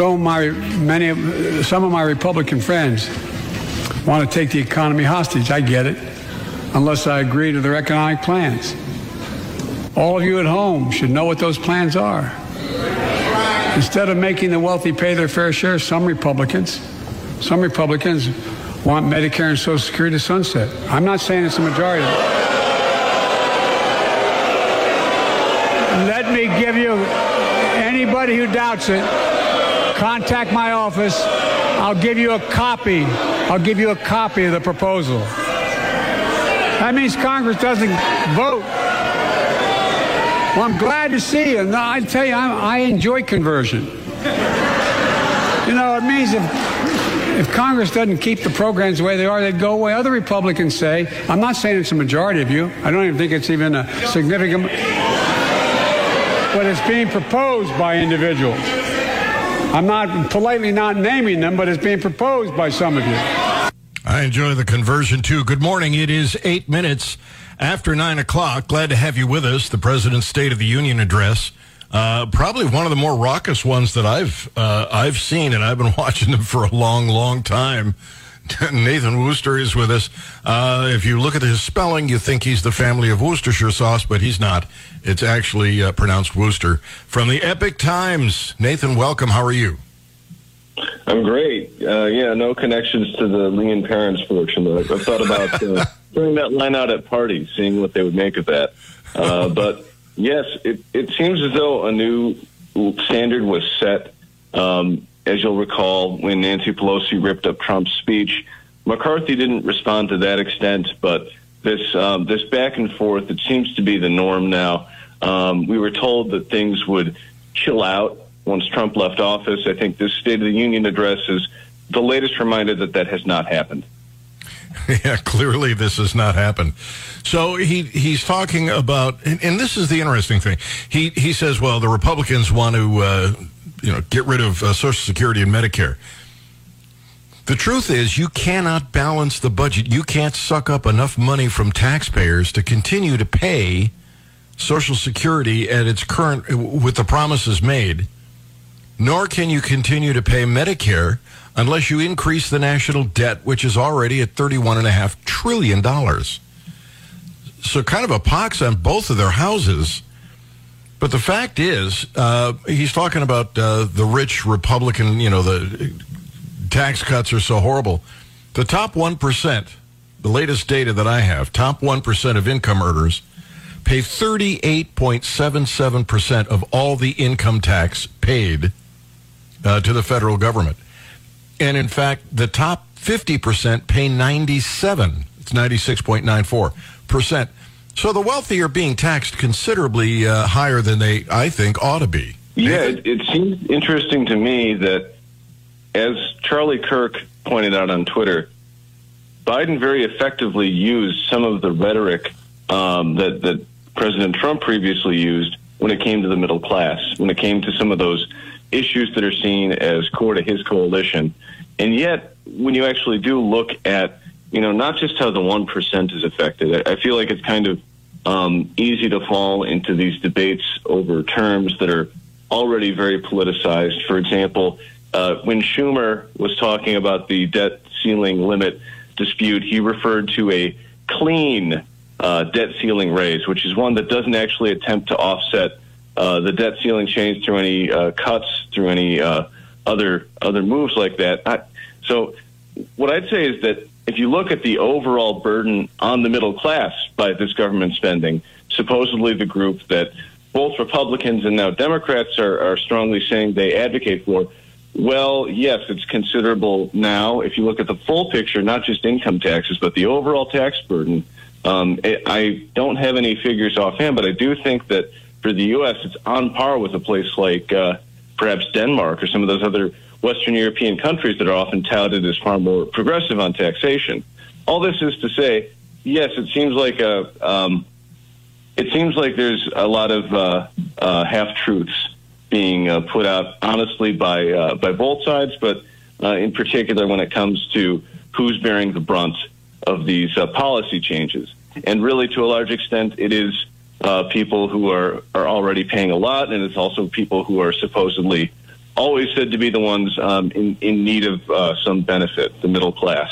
of my many some of my Republican friends want to take the economy hostage. I get it, unless I agree to their economic plans. All of you at home should know what those plans are. Instead of making the wealthy pay their fair share, some Republicans, some Republicans want Medicare and Social Security to sunset. I'm not saying it's a majority. Let me give you anybody who doubts it, contact my office. I'll give you a copy. I'll give you a copy of the proposal. That means Congress doesn't vote. Well, I'm glad to see you. I tell you, I'm, I enjoy conversion. You know, it means if if Congress doesn't keep the programs the way they are, they'd go away. Other Republicans say, I'm not saying it's a majority of you. I don't even think it's even a significant, but it's being proposed by individuals. I'm not politely not naming them, but it's being proposed by some of you. I enjoy the conversion too. Good morning. It is eight minutes after nine o'clock. Glad to have you with us. The President's State of the Union address. Uh, probably one of the more raucous ones that I've uh, I've seen, and I've been watching them for a long, long time. Nathan Worcester is with us. Uh, if you look at his spelling, you think he's the family of Worcestershire sauce, but he's not. It's actually uh, pronounced Wooster. From the Epoch Times, Nathan, welcome. How are you? I'm great. Uh, yeah, no connections to the Lea & Perrins portion. I've thought about uh, throwing that line out at parties, seeing what they would make of that. but Yes, it, it seems as though a new standard was set. Um, as you'll recall, when Nancy Pelosi ripped up Trump's speech, McCarthy didn't respond to that extent, but this um, this back and forth it seems to be the norm now. Um, we were told that things would chill out once Trump left office. I think this State of the Union address is the latest reminder that that has not happened. Yeah, clearly this has not happened. So he he's talking about, and, and, this is the interesting thing. He he says, well, the Republicans want to, uh, you know, get rid of uh, Social Security and Medicare. The truth is, you cannot balance the budget. You can't suck up enough money from taxpayers to continue to pay Social Security at its current, with the promises made. Nor can you continue to pay Medicare unless you increase the national debt, which is already at $31.5 trillion. So, kind of a pox on both of their houses. But the fact is, uh, he's talking about uh, the rich Republican, you know, the tax cuts are so horrible. The top 1%, the latest data that I have, top 1% of income earners pay 38.77% of all the income tax paid uh, to the federal government. And in fact, the top 50% pay 97. It's 96.94%. So the wealthy are being taxed considerably uh, higher than they, I think, ought to be. Yeah, it, it seems interesting to me that, as Charlie Kirk pointed out on Twitter, Biden very effectively used some of the rhetoric um, that, that President Trump previously used when it came to the middle class, when it came to some of those issues that are seen as core to his coalition. And yet, when you actually do look at, you know, not just how the 1% is affected, I feel like it's kind of um, easy to fall into these debates over terms that are already very politicized. For example, uh, when Schumer was talking about the debt ceiling limit dispute, he referred to a clean uh, debt ceiling raise, which is one that doesn't actually attempt to offset uh, the debt ceiling change through any uh, cuts, through any uh, other other moves like that. I, so, what I'd say is that if you look at the overall burden on the middle class by this government spending, supposedly the group that both Republicans and now Democrats are, are strongly saying they advocate for, well, yes, it's considerable now. If you look at the full picture, not just income taxes, but the overall tax burden, um, it, I don't have any figures offhand, but I do think that for the U.S., it's on par with a place like uh, perhaps Denmark or some of those other Western European countries that are often touted as far more progressive on taxation. All this is to say, yes, it seems like a um, it seems like there's a lot of uh, uh, half truths being uh, put out honestly by uh, by both sides, but uh, in particular when it comes to who's bearing the brunt of these uh, policy changes. And really, to a large extent, it is people who are, are already paying a lot, and it's also people who are supposedly always said to be the ones um, in, in need of uh, some benefit, the middle class.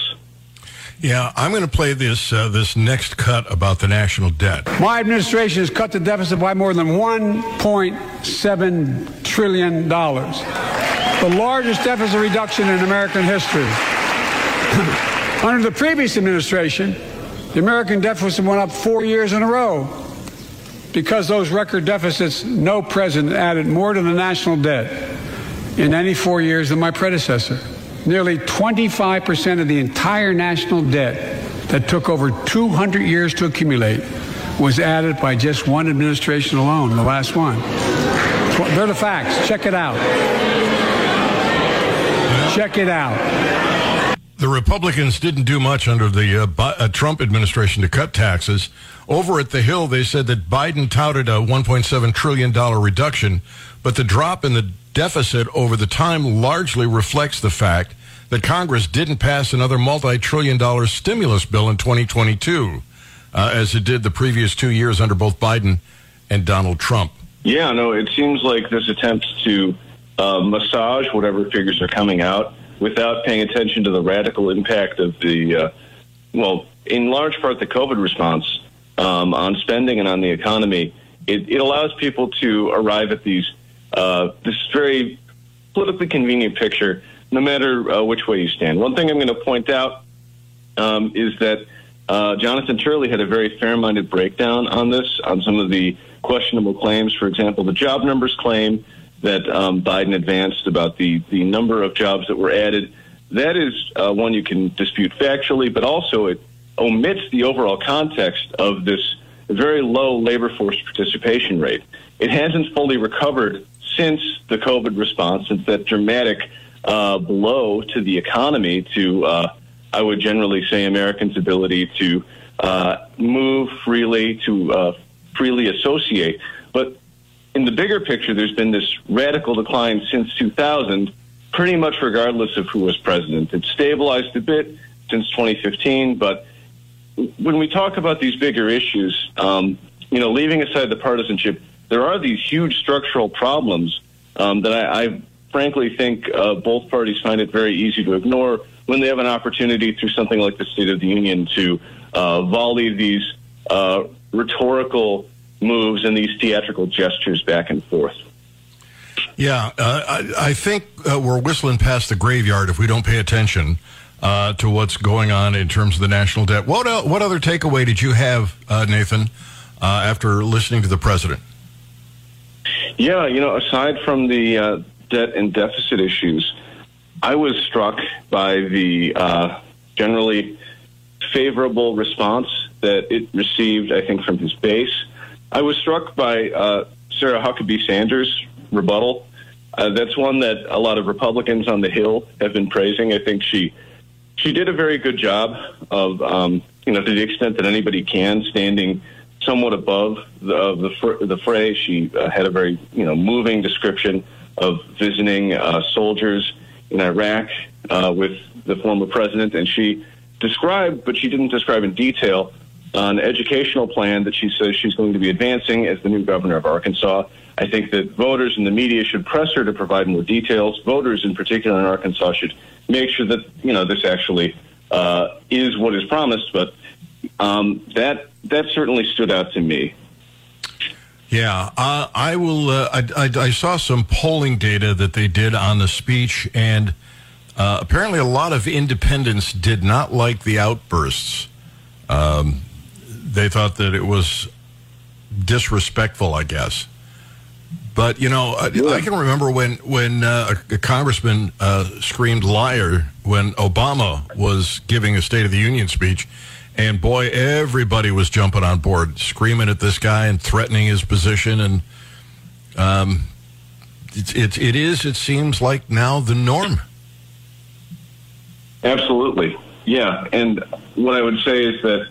Yeah, I'm going to play this uh, this next cut about the national debt. My administration has cut the deficit by more than 1.7 trillion dollars, the largest deficit reduction in American history. Under the previous administration, the American deficit went up four years in a row. Because those record deficits, no president added more to the national debt in any four years than my predecessor. Nearly 25% of the entire national debt that took over 200 years to accumulate was added by just one administration alone, the last one. They're the facts. Check it out. Check it out. The Republicans didn't do much under the uh, Bi- uh, Trump administration to cut taxes. Over at the Hill, they said that Biden touted a $1.7 trillion reduction, but the drop in the deficit over the time largely reflects the fact that Congress didn't pass another multi-trillion dollar stimulus bill in 2022, uh, as it did the previous two years under both Biden and Donald Trump. Yeah, no, it seems like this attempt to uh, massage whatever figures are coming out without paying attention to the radical impact of the, uh, well, in large part, the COVID response um, on spending and on the economy. It, it allows people to arrive at these uh, this very politically convenient picture, no matter uh, which way you stand. One thing I'm going to point out um, is that uh, Jonathan Turley had a very fair-minded breakdown on this, on some of the questionable claims. For example, the job numbers claim that um, Biden advanced about the the number of jobs that were added. That is uh, one you can dispute factually, but also it omits the overall context of this very low labor force participation rate. It hasn't fully recovered since the COVID response, since that dramatic uh, blow to the economy, to uh, I would generally say Americans' ability to uh, move freely, to uh, freely associate. But in the bigger picture, there's been this radical decline since 2000, pretty much regardless of who was president. It's stabilized a bit since 2015, but when we talk about these bigger issues, um, you know, leaving aside the partisanship, there are these huge structural problems um, that I, I frankly think uh, both parties find it very easy to ignore when they have an opportunity through something like the State of the Union to uh, volley these uh, rhetorical moves and these theatrical gestures back and forth. Yeah, uh, I, I, think uh, we're whistling past the graveyard if we don't pay attention uh, to what's going on in terms of the national debt. What el- what other takeaway did you have, uh, Nathan, uh, after listening to the president? Yeah, you know, aside from the uh, debt and deficit issues, I was struck by the uh, generally favorable response that it received. I think from his base. I was struck by uh, Sarah Huckabee Sanders' rebuttal. Uh, that's one that a lot of Republicans on the Hill have been praising. I think she she did a very good job of, um, you know, to the extent that anybody can, standing somewhat above the the, fr- the fray. She uh, had a very, you know, moving description of visiting uh, soldiers in Iraq uh, with the former president, and she described, but she didn't describe in detail, an educational plan that she says she's going to be advancing as the new governor of Arkansas. I think that voters and the media should press her to provide more details. Voters, in particular in Arkansas, should make sure that you know this actually uh, is what is promised. But um, that that certainly stood out to me. Yeah, uh, I will. Uh, I, I, I, saw some polling data that they did on the speech, and uh, apparently a lot of independents did not like the outbursts. Um, they thought that it was disrespectful, I guess. But you know, I, I can remember when when uh, a, a, congressman uh, screamed "liar" when Obama was giving a State of the Union speech, and boy, everybody was jumping on board, screaming at this guy and threatening his position, and um, it, it, it is. It seems like now the norm. Absolutely, yeah. And what I would say is that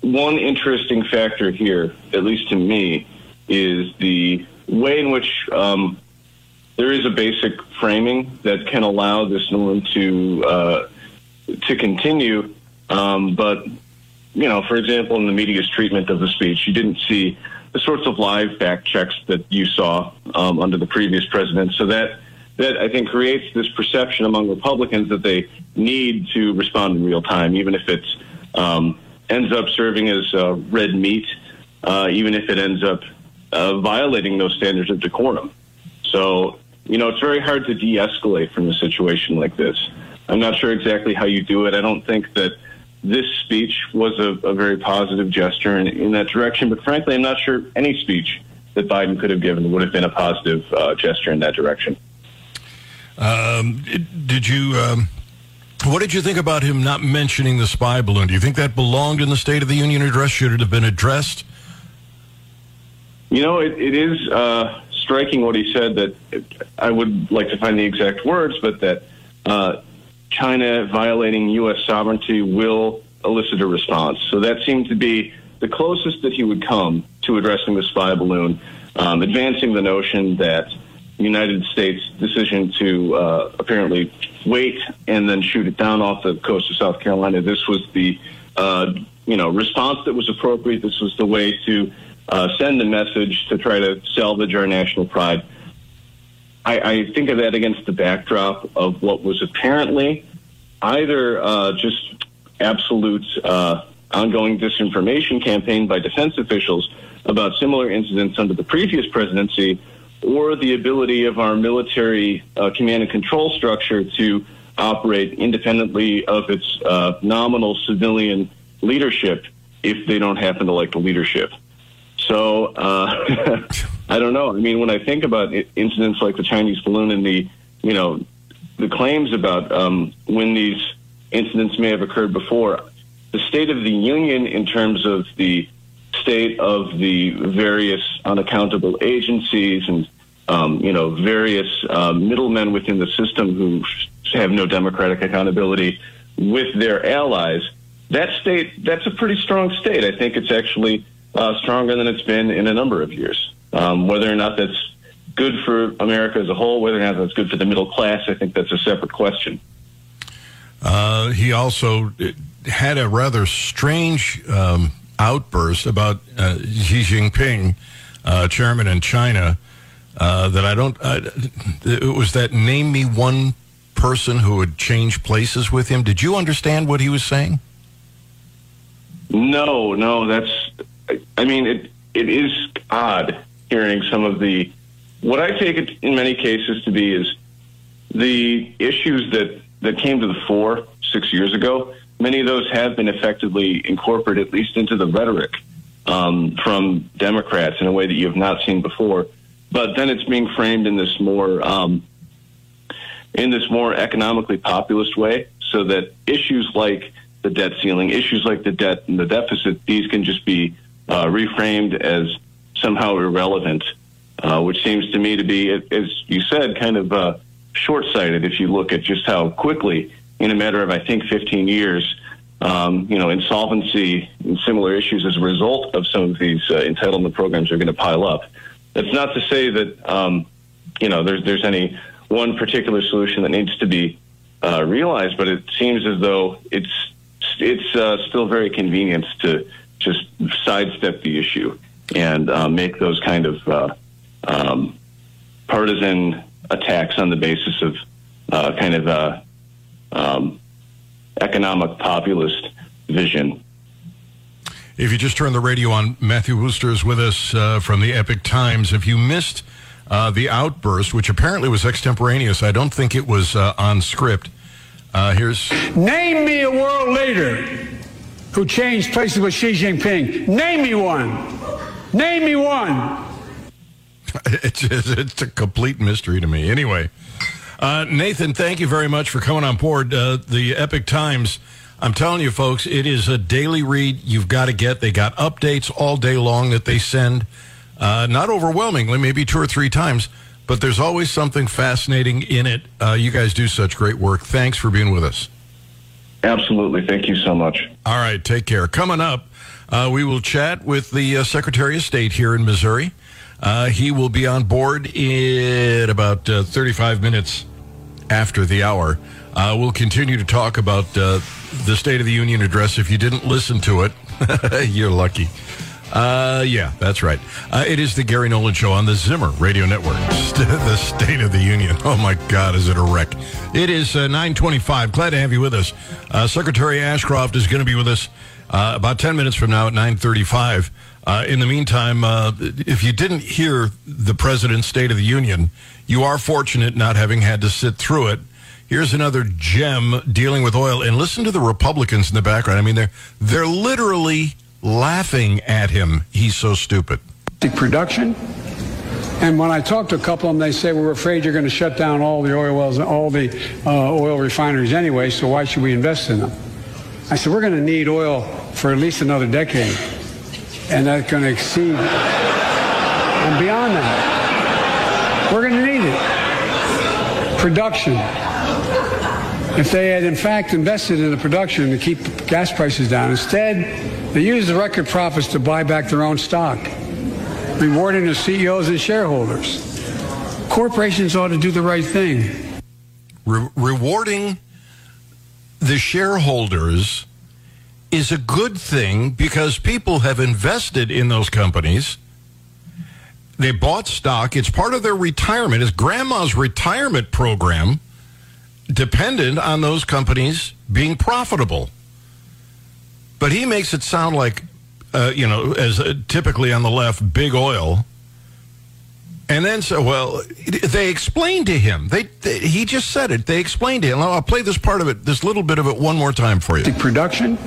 one interesting factor here, at least to me, is the way in which um, there is a basic framing that can allow this norm to uh, to continue. Um, but you know, for example, in the media's treatment of the speech, you didn't see the sorts of live fact checks that you saw um, under the previous president. So that that I think creates this perception among Republicans that they need to respond in real time, even if it um, ends up serving as uh, red meat, uh, even if it ends up uh, violating those standards of decorum. So, you know, it's very hard to de escalate from a situation like this. I'm not sure exactly how you do it. I don't think that this speech was a, a very positive gesture in, in, that direction, but frankly, I'm not sure any speech that Biden could have given would have been a positive uh, gesture in that direction. Um, did you? Um, what did you think about him not mentioning the spy balloon? Do you think that belonged in the State of the Union address? Should it have been addressed? You know, it, it is uh, striking what he said. That I would like to find the exact words, but that uh, China violating U.S. sovereignty will elicit a response. So that seemed to be the closest that he would come to addressing the spy balloon, um, advancing the notion that the United States' decision to uh, apparently wait and then shoot it down off the coast of South Carolina. This was the uh, you know response that was appropriate. This was the way to uh, send a message to try to salvage our national pride. I, I think of that against the backdrop of what was apparently either uh, just absolute uh, ongoing disinformation campaign by defense officials about similar incidents under the previous presidency, or the ability of our military uh, command and control structure to operate independently of its uh, nominal civilian leadership if they don't happen to like the leadership. So uh, I don't know. I mean, when I think about incidents like the Chinese balloon and the, you know, the claims about um, when these incidents may have occurred before, the State of the Union in terms of the state of the various unaccountable agencies and um, you know various uh, middlemen within the system who have no democratic accountability with their allies. That state, that's a pretty strong state. I think it's actually uh, stronger than it's been in a number of years. Um, whether or not that's good for America as a whole, whether or not that's good for the middle class, I think that's a separate question. Uh, he also had a rather strange um, outburst about uh, Xi Jinping, uh, chairman in China, uh, that I don't. it was that name me one person who would change places with him. Did you understand what he was saying? No, no. That's. I mean, it it is odd hearing some of the what I take it in many cases to be is the issues that that came to the fore six years ago. Many of those have been effectively incorporated, at least into the rhetoric um, from Democrats in a way that you have not seen before. But then it's being framed in this more um, in this more economically populist way, so that issues like the debt ceiling, issues like the debt and the deficit, these can just be uh, reframed as somehow irrelevant, uh, which seems to me to be, as you said, kind of uh, short sighted if you look at just how quickly, in a matter of, I think, 15 years, um, you know, insolvency and similar issues as a result of some of these uh, entitlement programs are going to pile up. That's not to say that, um, you know, there's, there's any one particular solution that needs to be uh, realized, but it seems as though it's it's uh, still very convenient to just sidestep the issue and uh, make those kind of uh, um, partisan attacks on the basis of uh, kind of a um, economic populist vision. If you just turned the radio on, Matthew Worcester is with us uh, from the Epoch Times. If you missed uh, the outburst, which apparently was extemporaneous, I don't think it was uh, on script. Uh, here's Name me a world leader who changed places with Xi Jinping. Name me one. Name me one. it's, it's a complete mystery to me. Anyway, uh, Nathan, thank you very much for coming on board. Uh, the Epoch Times, I'm telling you, folks, it is a daily read you've got to get. They got updates all day long that they send, uh, not overwhelmingly, maybe two or three times, but there's always something fascinating in it. Uh, you guys do such great work. Thanks for being with us. Absolutely. Thank you so much. All right. Take care. Coming up, uh, we will chat with the uh, Secretary of State here in Missouri. Uh, he will be on board in about uh, 35 minutes after the hour. Uh, we'll continue to talk about uh, the State of the Union address. If you didn't listen to it, you're lucky. Uh, yeah, that's right. Uh, it is the Gary Nolan Show on the Zimmer Radio Network. The State of the Union. Oh my God, is it a wreck? It is uh, 925. Glad to have you with us. Uh, Secretary Ashcroft is going to be with us uh, about 10 minutes from now at 935. Uh, in the meantime, uh, if you didn't hear the President's State of the Union, you are fortunate not having had to sit through it. Here's another gem dealing with oil. And listen to the Republicans in the background. I mean, they're, they're literally laughing at him. He's so stupid. Production. And when I talk to a couple of them, they say, we're afraid you're going to shut down all the oil wells, and all the uh, oil refineries anyway, so why should we invest in them? I said, we're going to need oil for at least another decade. And that's going to exceed and beyond that. We're going to need it. Production. If they had, in fact, invested in the production to keep gas prices down, instead, they use the record profits to buy back their own stock, rewarding the CEOs and shareholders. Corporations ought to do the right thing. Re- rewarding the shareholders is a good thing because people have invested in those companies. They bought stock. It's part of their retirement. It's grandma's retirement program dependent on those companies being profitable. But he makes it sound like, uh, you know, as uh, typically on the left, big oil. And then so well, they explained to him. They, they, he just said it. They explained to him. I'll play this part of it, this little bit of it, one more time for you. Production.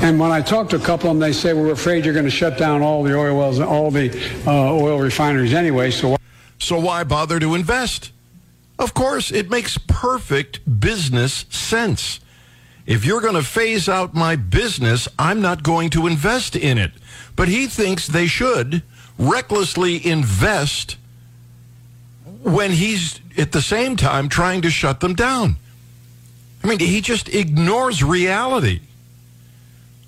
And when I talk to a couple of them, they say we're afraid you're going to shut down all the oil wells, and all the uh, oil refineries anyway. So, so why bother to invest? Of course, it makes perfect business sense. If you're going to phase out my business, I'm not going to invest in it. But he thinks they should recklessly invest when he's at the same time trying to shut them down. I mean, he just ignores reality.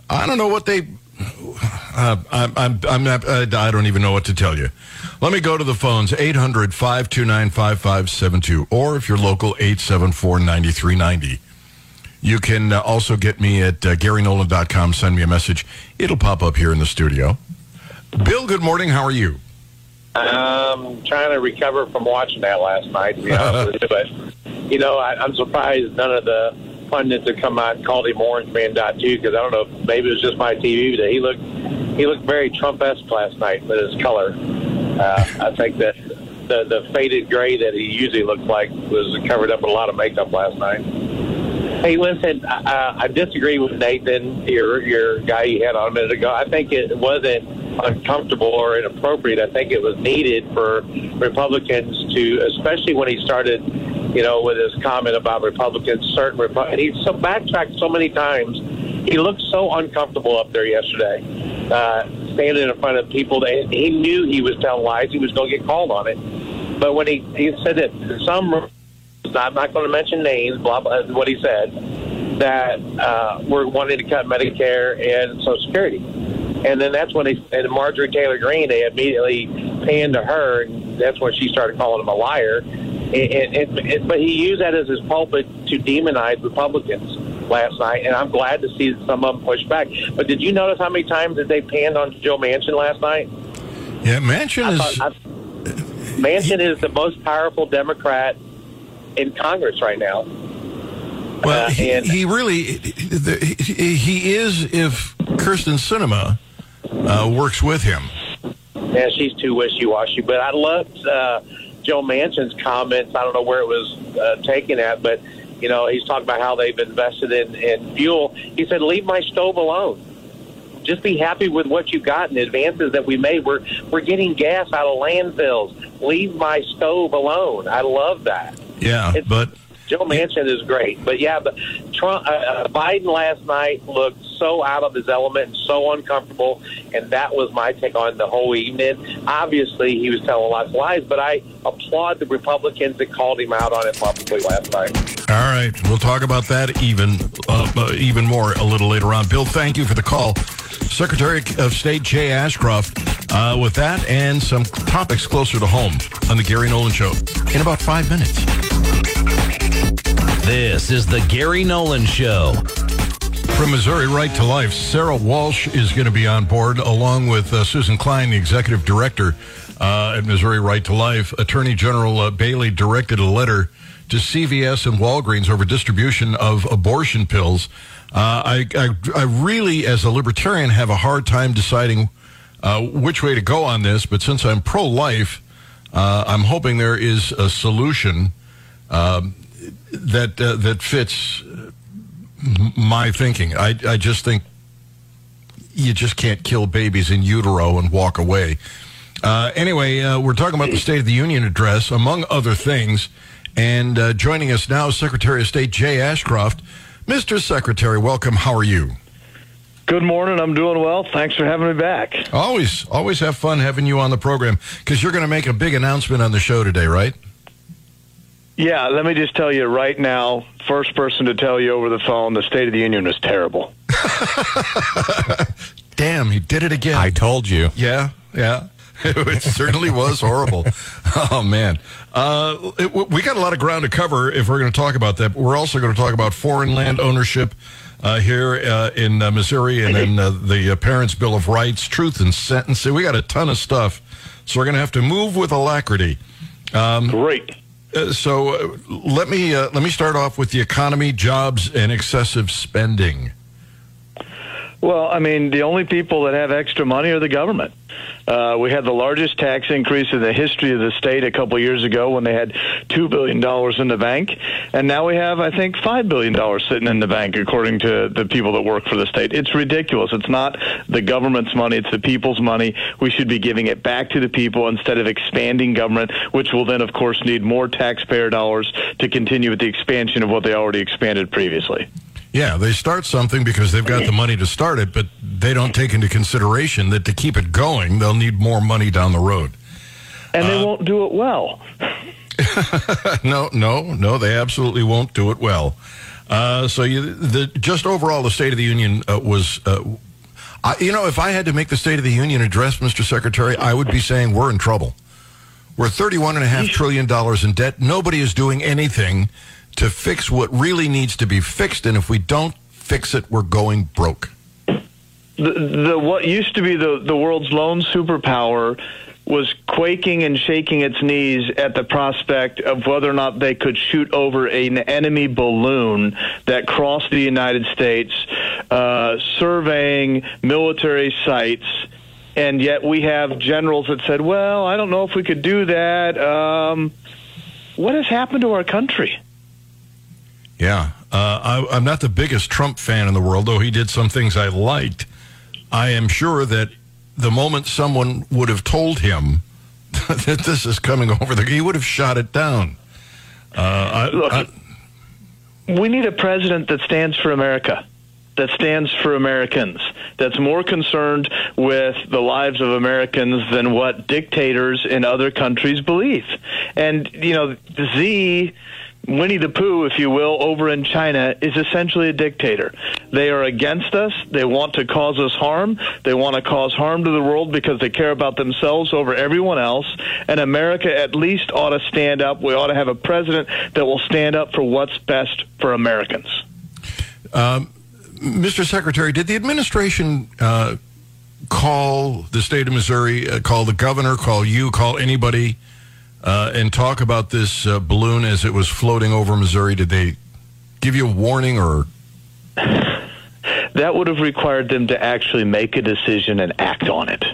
I don't know what they. Uh, I'm, I'm, I'm not, I don't even know what to tell you. Let me go to the phones 800 529 5572, or if you're local, 874 9390. You can uh, also get me at uh, GaryNolan.com. Send me a message. It'll pop up here in the studio. Bill, good morning. How are you? I'm trying to recover from watching that last night, to be honest with you. But, you know, I, I'm surprised none of the pundits have come out and called him Orange Man Dot two because I don't know if maybe it was just my TV, but he looked he looked very Trump-esque last night with his color. Uh, I think that the the faded gray that he usually looks like was covered up with a lot of makeup last night. Hey, listen, I, I disagree with Nathan, your your guy you had on a minute ago. I think it wasn't uncomfortable or inappropriate. I think it was needed for Republicans to, especially when he started, you know, with his comment about Republicans, certain Republicans. He so backtracked so many times. He looked so uncomfortable up there yesterday, uh, standing in front of people. That he knew he was telling lies. He was going to get called on it. But when he, he said that some I'm not going to mention names, blah, blah, what he said, that uh, we're wanting to cut Medicare and Social Security. And then that's when they, and Marjorie Taylor Greene, they immediately panned to her, and that's when she started calling him a liar. And, and, and, but he used that as his pulpit to demonize Republicans last night, and I'm glad to see some of them push back. But did you notice how many times that they panned on Joe Manchin last night? Yeah, Manchin is. Thought, I, Manchin is the most powerful Democrat in Congress right now. Well, uh, he, he, really he is if Kyrsten Sinema uh, works with him. Yeah, she's too wishy washy. But I loved uh, Joe Manchin's comments. I don't know where it was uh, taken at, but you know he's talking about how they've invested in, in fuel. He said, "Leave my stove alone." Just be happy with what you got and the advances that we made. We're we're getting gas out of landfills. Leave my stove alone. I love that. Yeah, it's, but Joe Manchin is great, but yeah, but Trump, uh, uh, Biden last night looked so out of his element and so uncomfortable, and that was my take on the whole evening. Obviously, he was telling lots of lies, but I applaud the Republicans that called him out on it publicly last night. All right, we'll talk about that even uh, uh, even more a little later on. Bill, thank you for the call. Secretary of State Jay Ashcroft uh, with that and some topics closer to home on the Gary Nolan Show in about five minutes. This is the Gary Nolan Show. From Missouri Right to Life, Sarah Walsh is going to be on board along with uh, Susan Klein, the executive director uh, at Missouri Right to Life. Attorney General uh, Bailey directed a letter to CVS and Walgreens over distribution of abortion pills. Uh, I, I, I really, as a libertarian, have a hard time deciding uh, which way to go on this, but since I'm pro life, uh, I'm hoping there is a solution um, that, that fits my thinking. I, I just think you just can't kill babies in utero and walk away. Uh, anyway, uh, we're talking about the State of the Union address, among other things. And uh, joining us now is Secretary of State Jay Ashcroft. Mr. Secretary, welcome. How are you? Good morning. I'm doing well. Thanks for having me back. Always, always have fun having you on the program because you're going to make a big announcement on the show today, right? Yeah, let me just tell you right now, first person to tell you over the phone, the State of the Union was terrible. Damn, he did it again. I told you. Yeah, yeah. it certainly was horrible. Oh man, uh, it, we got a lot of ground to cover if we're going to talk about that. But we're also going to talk about foreign land ownership uh, here uh, in uh, Missouri, and then uh, the uh, Parents' Bill of Rights, truth and sentencing. We got a ton of stuff, so we're going to have to move with alacrity. Um, Great. Uh, so uh, let me uh, let me start off with the economy, jobs, and excessive spending. Well, I mean, the only people that have extra money are the government. Uh, we had the largest tax increase in the history of the state a couple years ago when they had two billion dollars in the bank, and now we have, I think, five billion dollars sitting in the bank, according to the people that work for the state. It's ridiculous. It's not the government's money; it's the people's money. We should be giving it back to the people instead of expanding government, which will then, of course, need more taxpayer dollars to continue with the expansion of what they already expanded previously. Yeah, they start something because they've got the money to start it, but they don't take into consideration that to keep it going, they'll need more money down the road. And they uh, won't do it well. no, no, no, they absolutely won't do it well. Uh, so you, the, just overall, the State of the Union uh, was, uh, I, you know, if I had to make the State of the Union address, Mr. Secretary, I would be saying we're in trouble. We're $31.5 trillion in debt. Nobody is doing anything to fix what really needs to be fixed. And if we don't fix it, we're going broke. The, the what used to be the, the world's lone superpower was quaking and shaking its knees at the prospect of whether or not they could shoot over an enemy balloon that crossed the United States, uh, surveying military sites. And yet we have generals that said, well, I don't know if we could do that. Um, what has happened to our country? Yeah. Uh, I, am not the biggest Trump fan in the world, though he did some things I liked. I am sure that the moment someone would have told him that this is coming over, the, he would have shot it down. Uh, I, Look, I, we need a president that stands for America, that stands for Americans, that's more concerned with the lives of Americans than what dictators in other countries believe. And, you know, the Z Winnie the Pooh, if you will, over in China is essentially a dictator. They are against us. They want to cause us harm. They want to cause harm to the world because they care about themselves over everyone else. And America at least ought to stand up. We ought to have a president that will stand up for what's best for Americans. Um, Mr. Secretary, did the administration uh, call the state of Missouri, uh, call the governor, call you, call anybody? Uh, and talk about this uh, balloon as it was floating over Missouri? Did they give you a warning or? That would have required them to actually make a decision and act on it.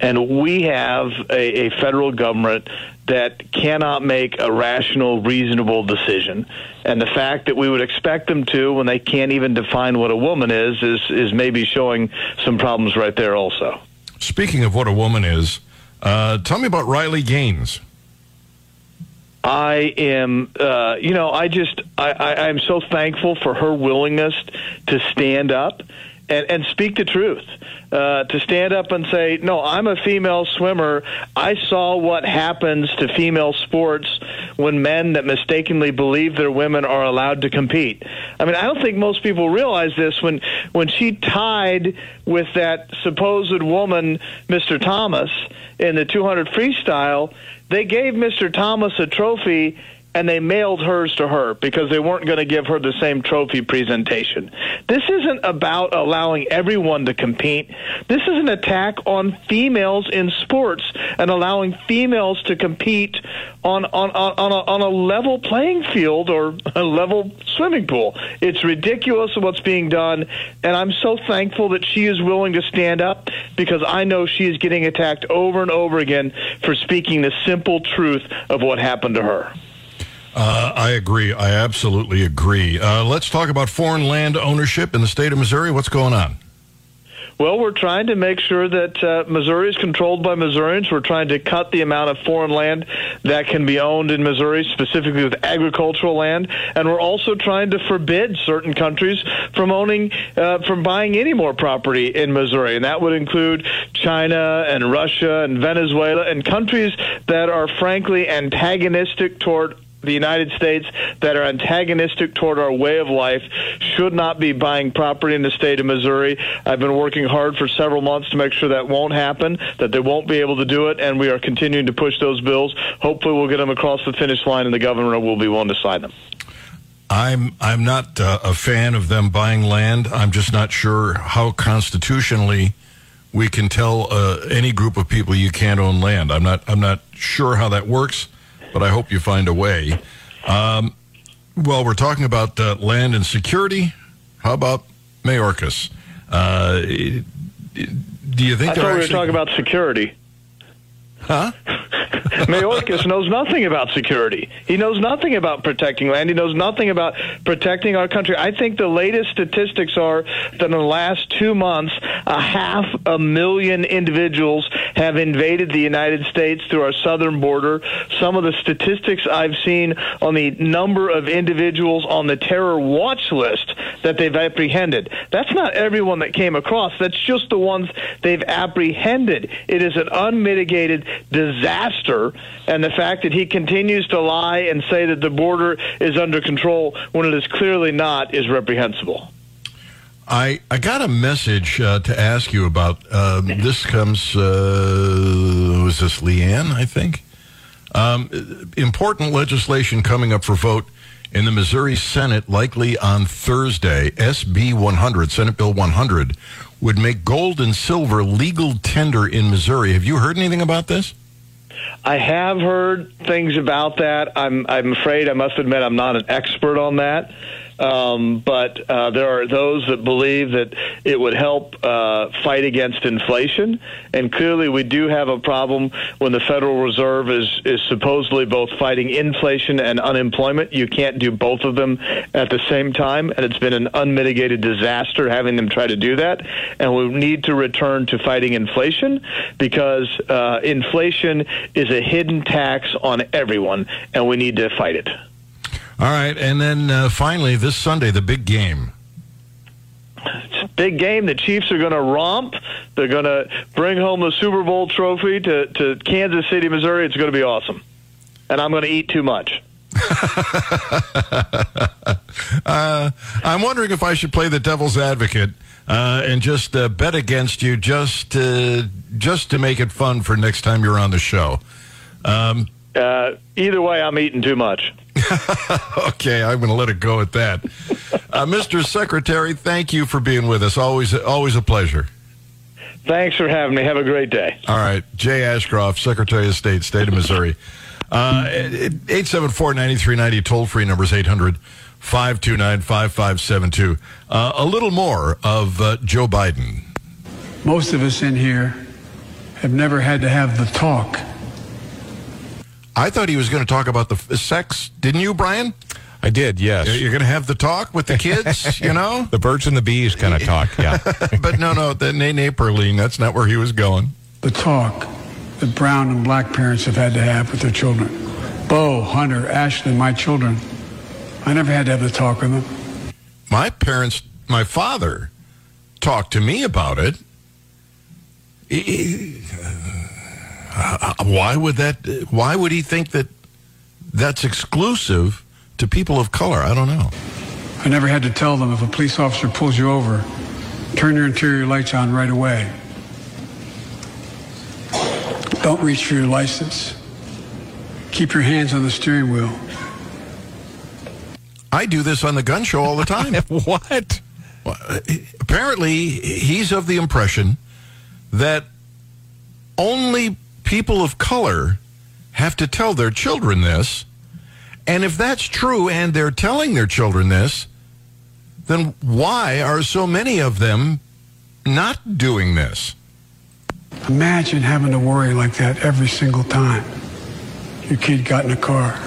And we have a, a federal government that cannot make a rational, reasonable decision. And the fact that we would expect them to when they can't even define what a woman is, is, is maybe showing some problems right there also. Speaking of what a woman is, uh, tell me about Riley Gaines. I am, uh, you know, I just, I, I, I'm so thankful for her willingness to stand up and, and speak the truth. Uh, to stand up and say, no, I'm a female swimmer. I saw what happens to female sports when men that mistakenly believe they're women are allowed to compete. I mean, I don't think most people realize this. When when she tied with that supposed woman, Mr. Thomas, in the 200 freestyle, they gave Mr. Thomas a trophy and they mailed hers to her because they weren't going to give her the same trophy presentation. This isn't about allowing everyone to compete. This is an attack on females in sports and allowing females to compete on on on a, on a level playing field or a level swimming pool. It's ridiculous what's being done, and I'm so thankful that she is willing to stand up because I know she is getting attacked over and over again for speaking the simple truth of what happened to her. Uh, I agree. I absolutely agree. Uh, let's talk about foreign land ownership in the state of Missouri. What's going on? Well, we're trying to make sure that uh, Missouri is controlled by Missourians. We're trying to cut the amount of foreign land that can be owned in Missouri, specifically with agricultural land. And we're also trying to forbid certain countries from owning, uh, from buying any more property in Missouri. And that would include China and Russia and Venezuela and countries that are frankly antagonistic toward the United States that are antagonistic toward our way of life should not be buying property in the state of Missouri. I've been working hard for several months to make sure that won't happen, that they won't be able to do it, and we are continuing to push those bills. Hopefully, we'll get them across the finish line, and the governor will be willing to sign them. I'm I'm not uh, a fan of them buying land. I'm just not sure how constitutionally we can tell uh, any group of people you can't own land. I'm not I'm not sure how that works but I hope you find a way. Um, well, we're talking about uh, land and security. How about Mayorkas? Uh, do you think I thought we were talking about security? Huh? Mayorkas knows nothing about security. He knows nothing about protecting land. He knows nothing about protecting our country. I think the latest statistics are that in the last two months, a half a million individuals have invaded the United States through our southern border. Some of the statistics I've seen on the number of individuals on the terror watch list that they've apprehended. That's not everyone that came across. That's just the ones they've apprehended. It is an unmitigated disaster, and the fact that he continues to lie and say that the border is under control when it is clearly not is reprehensible. I, I got a message uh, to ask you about. Um, this comes, uh, was this Leanne, I think? Um, important legislation coming up for vote in the Missouri Senate, likely on Thursday. SB 100, Senate Bill 100, would make gold and silver legal tender in Missouri. Have you heard anything about this? I have heard things about that. I'm I'm afraid I must admit I'm not an expert on that. Um, but uh, there are those that believe that it would help uh, fight against inflation, and clearly we do have a problem when the Federal Reserve is is supposedly both fighting inflation and unemployment. You can't do both of them at the same time, and it's been an unmitigated disaster having them try to do that. And we need to return to fighting inflation because uh, inflation is a hidden tax on everyone, and we need to fight it. All right, and then uh, finally this Sunday, the big game. It's a big game. The Chiefs are going to romp. They're going to bring home the Super Bowl trophy to, to Kansas City, Missouri. It's going to be awesome. And I'm going to eat too much. uh, I'm wondering if I should play the devil's advocate uh, and just uh, bet against you, just uh, just to make it fun for next time you're on the show. Um, uh, either way, I'm eating too much. okay, I'm going to let it go at that. Uh, Mr. Secretary, thank you for being with us. Always, always a pleasure. Thanks for having me. Have a great day. All right. Jay Ashcroft, Secretary of State, State of Missouri. Uh, 874 9390, toll free numbers 800 529 5572. Uh, a little more of uh, Joe Biden. Most of us in here have never had to have the talk I thought he was going to talk about the sex. Didn't you, Brian? I did, yes. You're going to have the talk with the kids, you know? the birds and the bees kind of talk, yeah. but no, no, the Nene Perline, that's not where he was going. The talk that brown and black parents have had to have with their children. Bo, Hunter, Ashley, my children. I never had to have the talk with them. My parents, my father talked to me about it. He, uh, Uh, why would that? Why would he think that that's exclusive to people of color? I don't know. I never had to tell them if a police officer pulls you over, turn your interior lights on right away. Don't reach for your license. Keep your hands on the steering wheel. I do this on the gun show all the time. what? Apparently, he's of the impression that only people of color have to tell their children this. And if that's true and they're telling their children this, then why are so many of them not doing this? Imagine having to worry like that every single time your kid got in a car.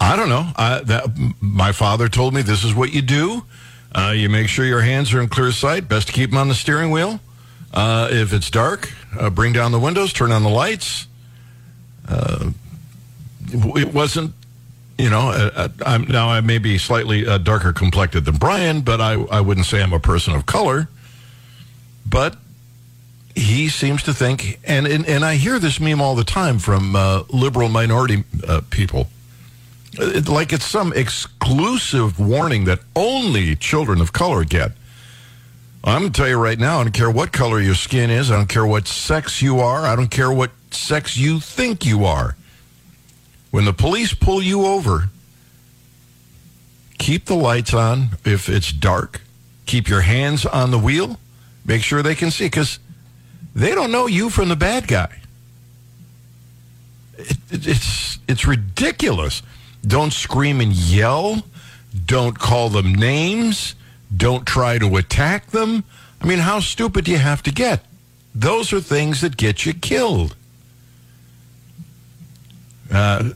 I don't know. I, that, my father told me this is what you do. Uh, you make sure your hands are in clear sight. Best to keep them on the steering wheel. Uh, if it's dark, uh, bring down the windows, turn on the lights. Uh, it wasn't, you know, uh, uh, I'm, now I may be slightly darker complected than Brian, but I, I wouldn't say I'm a person of color. But he seems to think, and, and, and I hear this meme all the time from liberal minority people like it's some exclusive warning that only children of color get. I'm going to tell you right now, I don't care what color your skin is. I don't care what sex you are. I don't care what sex you think you are. When the police pull you over, keep the lights on if it's dark. Keep your hands on the wheel. Make sure they can see because they don't know you from the bad guy. It, it, it's it's ridiculous. Don't scream and yell. Don't call them names. Don't try to attack them. I mean, how stupid do you have to get? Those are things that get you killed. Uh,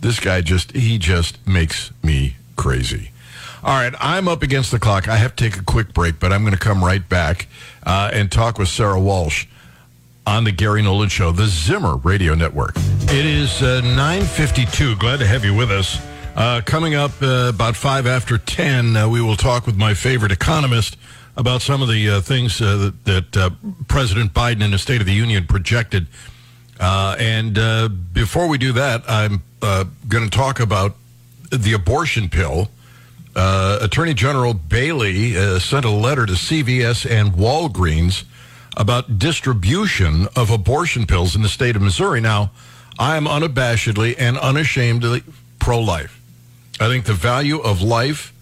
this guy just, he just makes me crazy. All right, I'm up against the clock. I have to take a quick break, but I'm going to come right back uh, and talk with Sarah Walsh on the Gary Nolan Show, the Zimmer Radio Network. It is uh, 9.52. Glad to have you with us. Uh, coming up uh, about 5 after 10, uh, we will talk with my favorite economist about some of the uh, things uh, that, that President Biden in the State of the Union projected. and before we do that, I'm going to talk about the abortion pill. Attorney General Bailey sent a letter to CVS and Walgreens about distribution of abortion pills in the state of Missouri. Now, I am unabashedly and unashamedly pro life. I think the value of life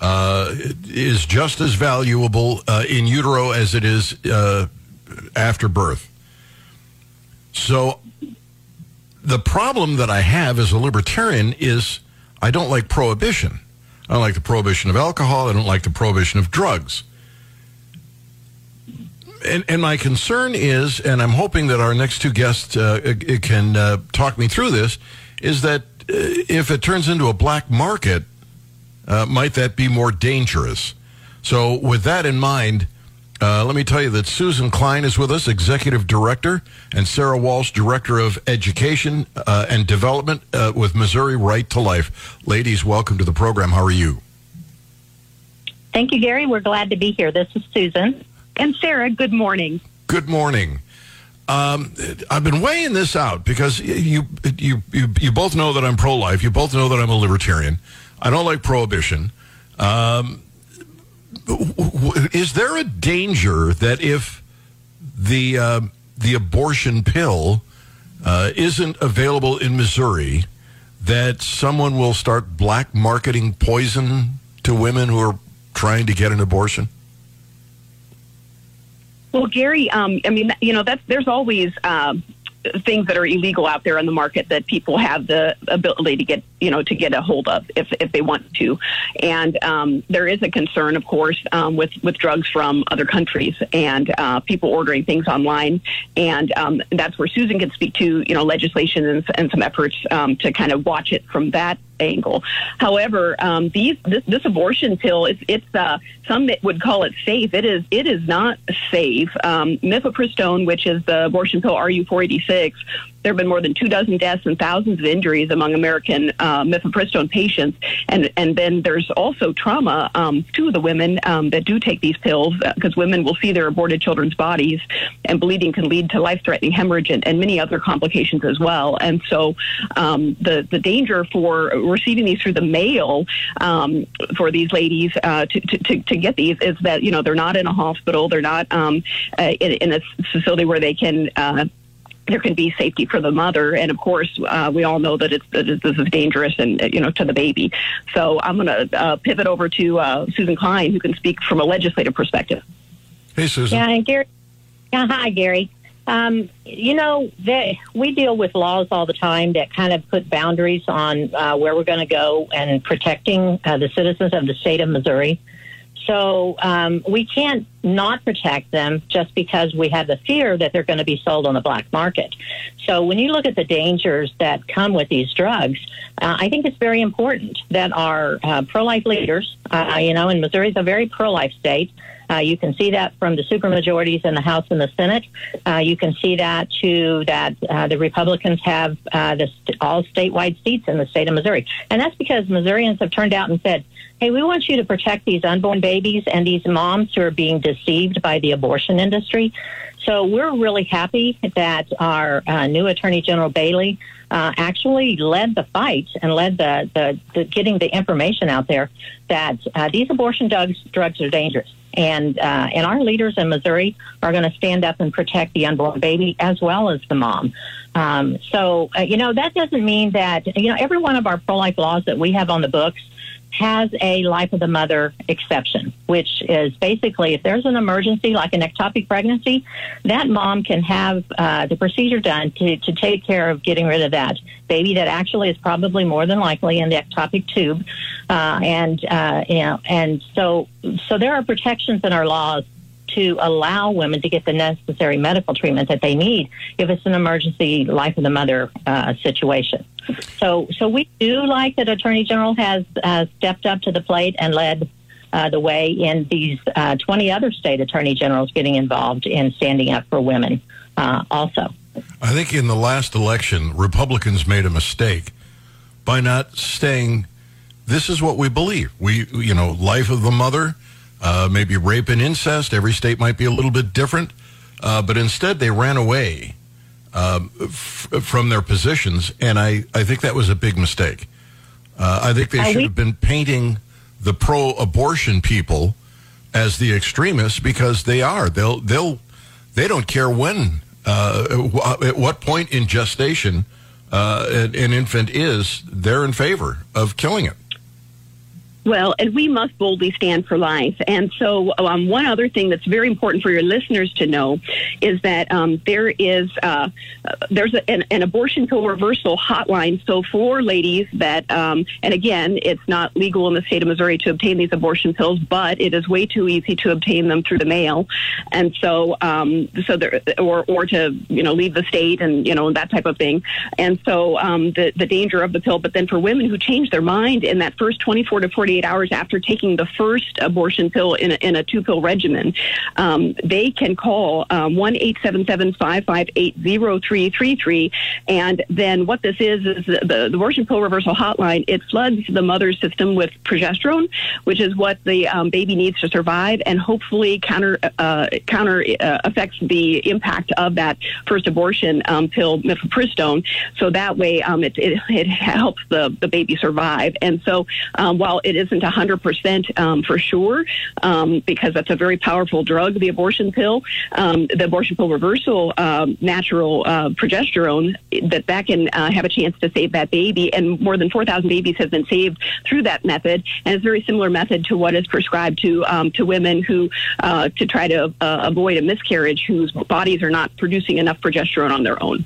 uh, is just as valuable uh, in utero as it is uh, after birth. So, the problem that I have as a libertarian is I don't like prohibition. I don't like the prohibition of alcohol. I don't like the prohibition of drugs and, and, my concern is, and I'm hoping that our next two guests uh, can uh, talk me through this, is that if it turns into a black market, uh, might that be more dangerous? So, with that in mind, uh, let me tell you that Susan Klein is with us, Executive Director, and Sarah Walsh, Director of Education uh, and Development with Missouri Right to Life. Ladies, welcome to the program. How are you? Thank you, Gary. We're glad to be here. This is Susan. And Sarah, good morning. Good morning. Um, I've been weighing this out because you, you, you, you both know that I'm pro life. You both know that I'm a libertarian. I don't like prohibition. Um, is there a danger that if the, uh, the abortion pill uh, isn't available in Missouri, that someone will start black marketing poison to women who are trying to get an abortion? Well, Gary, um, I mean, you know, that's there's always um, things that are illegal out there in the market that people have the ability to get, you know, to get a hold of if, if they want to. And um, there is a concern, of course, um, with with drugs from other countries and uh, people ordering things online. And um, that's where Susan can speak to, you know, legislation and, and some efforts um, to kind of watch it from that angle. However, um, these this, this abortion pill it's it's uh, some would call it safe. It is it is not safe. Um, mifepristone, which is the abortion pill RU486, there have been more than two dozen deaths and thousands of injuries among American uh, mifepristone patients. And, and then there's also trauma um, to the women um, that do take these pills because uh, women will see their aborted children's bodies, and bleeding can lead to life threatening hemorrhage and, and, many other complications as well. And so um, the, the danger for receiving these through the mail um, for these ladies uh, to, to, to, get these is that, you know, they're not in a hospital, they're not um, uh, in, in, a facility where they can uh, there can be safety for the mother, and of course, uh, we all know that it's that this is dangerous and you know to the baby. So I'm going to uh, pivot over to uh, Susan Klein, who can speak from a legislative perspective. Hey, Susan. Yeah, and Gary. Yeah, hi, Gary. Um, you know, they, we deal with laws all the time that kind of put boundaries on uh, where we're going to go and protecting uh, the citizens of the state of Missouri. So um, we can't not protect them just because we have the fear that they're going to be sold on the black market. So when you look at the dangers that come with these drugs, uh, I think it's very important that our uh, pro-life leaders, uh, you know, and Missouri is a very pro-life state. Uh, you can see that from the supermajorities in the House and the Senate. Uh, you can see that too that uh, the Republicans have uh, the st- all statewide seats in the state of Missouri, and that's because Missourians have turned out and said, "Hey, we want you to protect these unborn babies and these moms who are being deceived by the abortion industry." So we're really happy that our uh, new Attorney General Bailey uh, actually led the fight and led the, the, the getting the information out there that these abortion drugs drugs are dangerous. And uh, and our leaders in Missouri are going to stand up and protect the unborn baby as well as the mom. Um, so uh, you know that doesn't mean that you know every one of our pro life laws that we have on the books has a life of the mother exception, which is basically if there's an emergency like an ectopic pregnancy, that mom can have uh, the procedure done to, to take care of getting rid of that baby that actually is probably more than likely in the ectopic tube, uh, and uh, you know, and so so there are protections in our laws to allow women to get the necessary medical treatment that they need if it's an emergency life of the mother uh, situation. So, so we do like that Attorney General has uh, stepped up to the plate and led uh, the way in these uh, 20 other state attorney generals getting involved in standing up for women uh, also. I think in the last election, Republicans made a mistake by not saying, this is what we believe. We, you know, life of the mother, uh, maybe rape and incest. Every state might be a little bit different. Uh, but instead, they ran away um, f- from their positions. And I, I think that was a big mistake. Uh, I think they should have been painting the pro abortion people as the extremists because they are. They'll, they'll, they don't care when, uh, at what point in gestation uh, an, an infant is, they're in favor of killing it. Well, and we must boldly stand for life. And so, um, one other thing that's very important for your listeners to know is that um, there is uh, there's a, an, an, abortion pill reversal hotline. So for ladies that, um, and again, it's not legal in the state of Missouri to obtain these abortion pills, but it is way too easy to obtain them through the mail. And so, um, so there, or or to you know leave the state and you know that type of thing. And so um, the the danger of the pill. But then for women who change their mind in that first 24 to 48 hours after taking the first abortion pill in a, in a two pill regimen, um, they can call um, one eight seven seven five five eight zero three three three. And then what this is is the, the, abortion pill reversal hotline. It floods the mother's system with progesterone, which is what the um, baby needs to survive, and hopefully counter uh, counter uh, affects the impact of that first abortion um, pill, mifepristone. So that way, um, it, it, it helps the the baby survive. And so um, while it isn't 100% um, for sure, um, because that's a very powerful drug, the abortion pill, um, the abortion pill reversal um, natural uh, progesterone, that that can uh, have a chance to save that baby. And more than 4,000 babies have been saved through that method. And it's a very similar method to what is prescribed to um, to women who uh, to try to uh, avoid a miscarriage whose bodies are not producing enough progesterone on their own.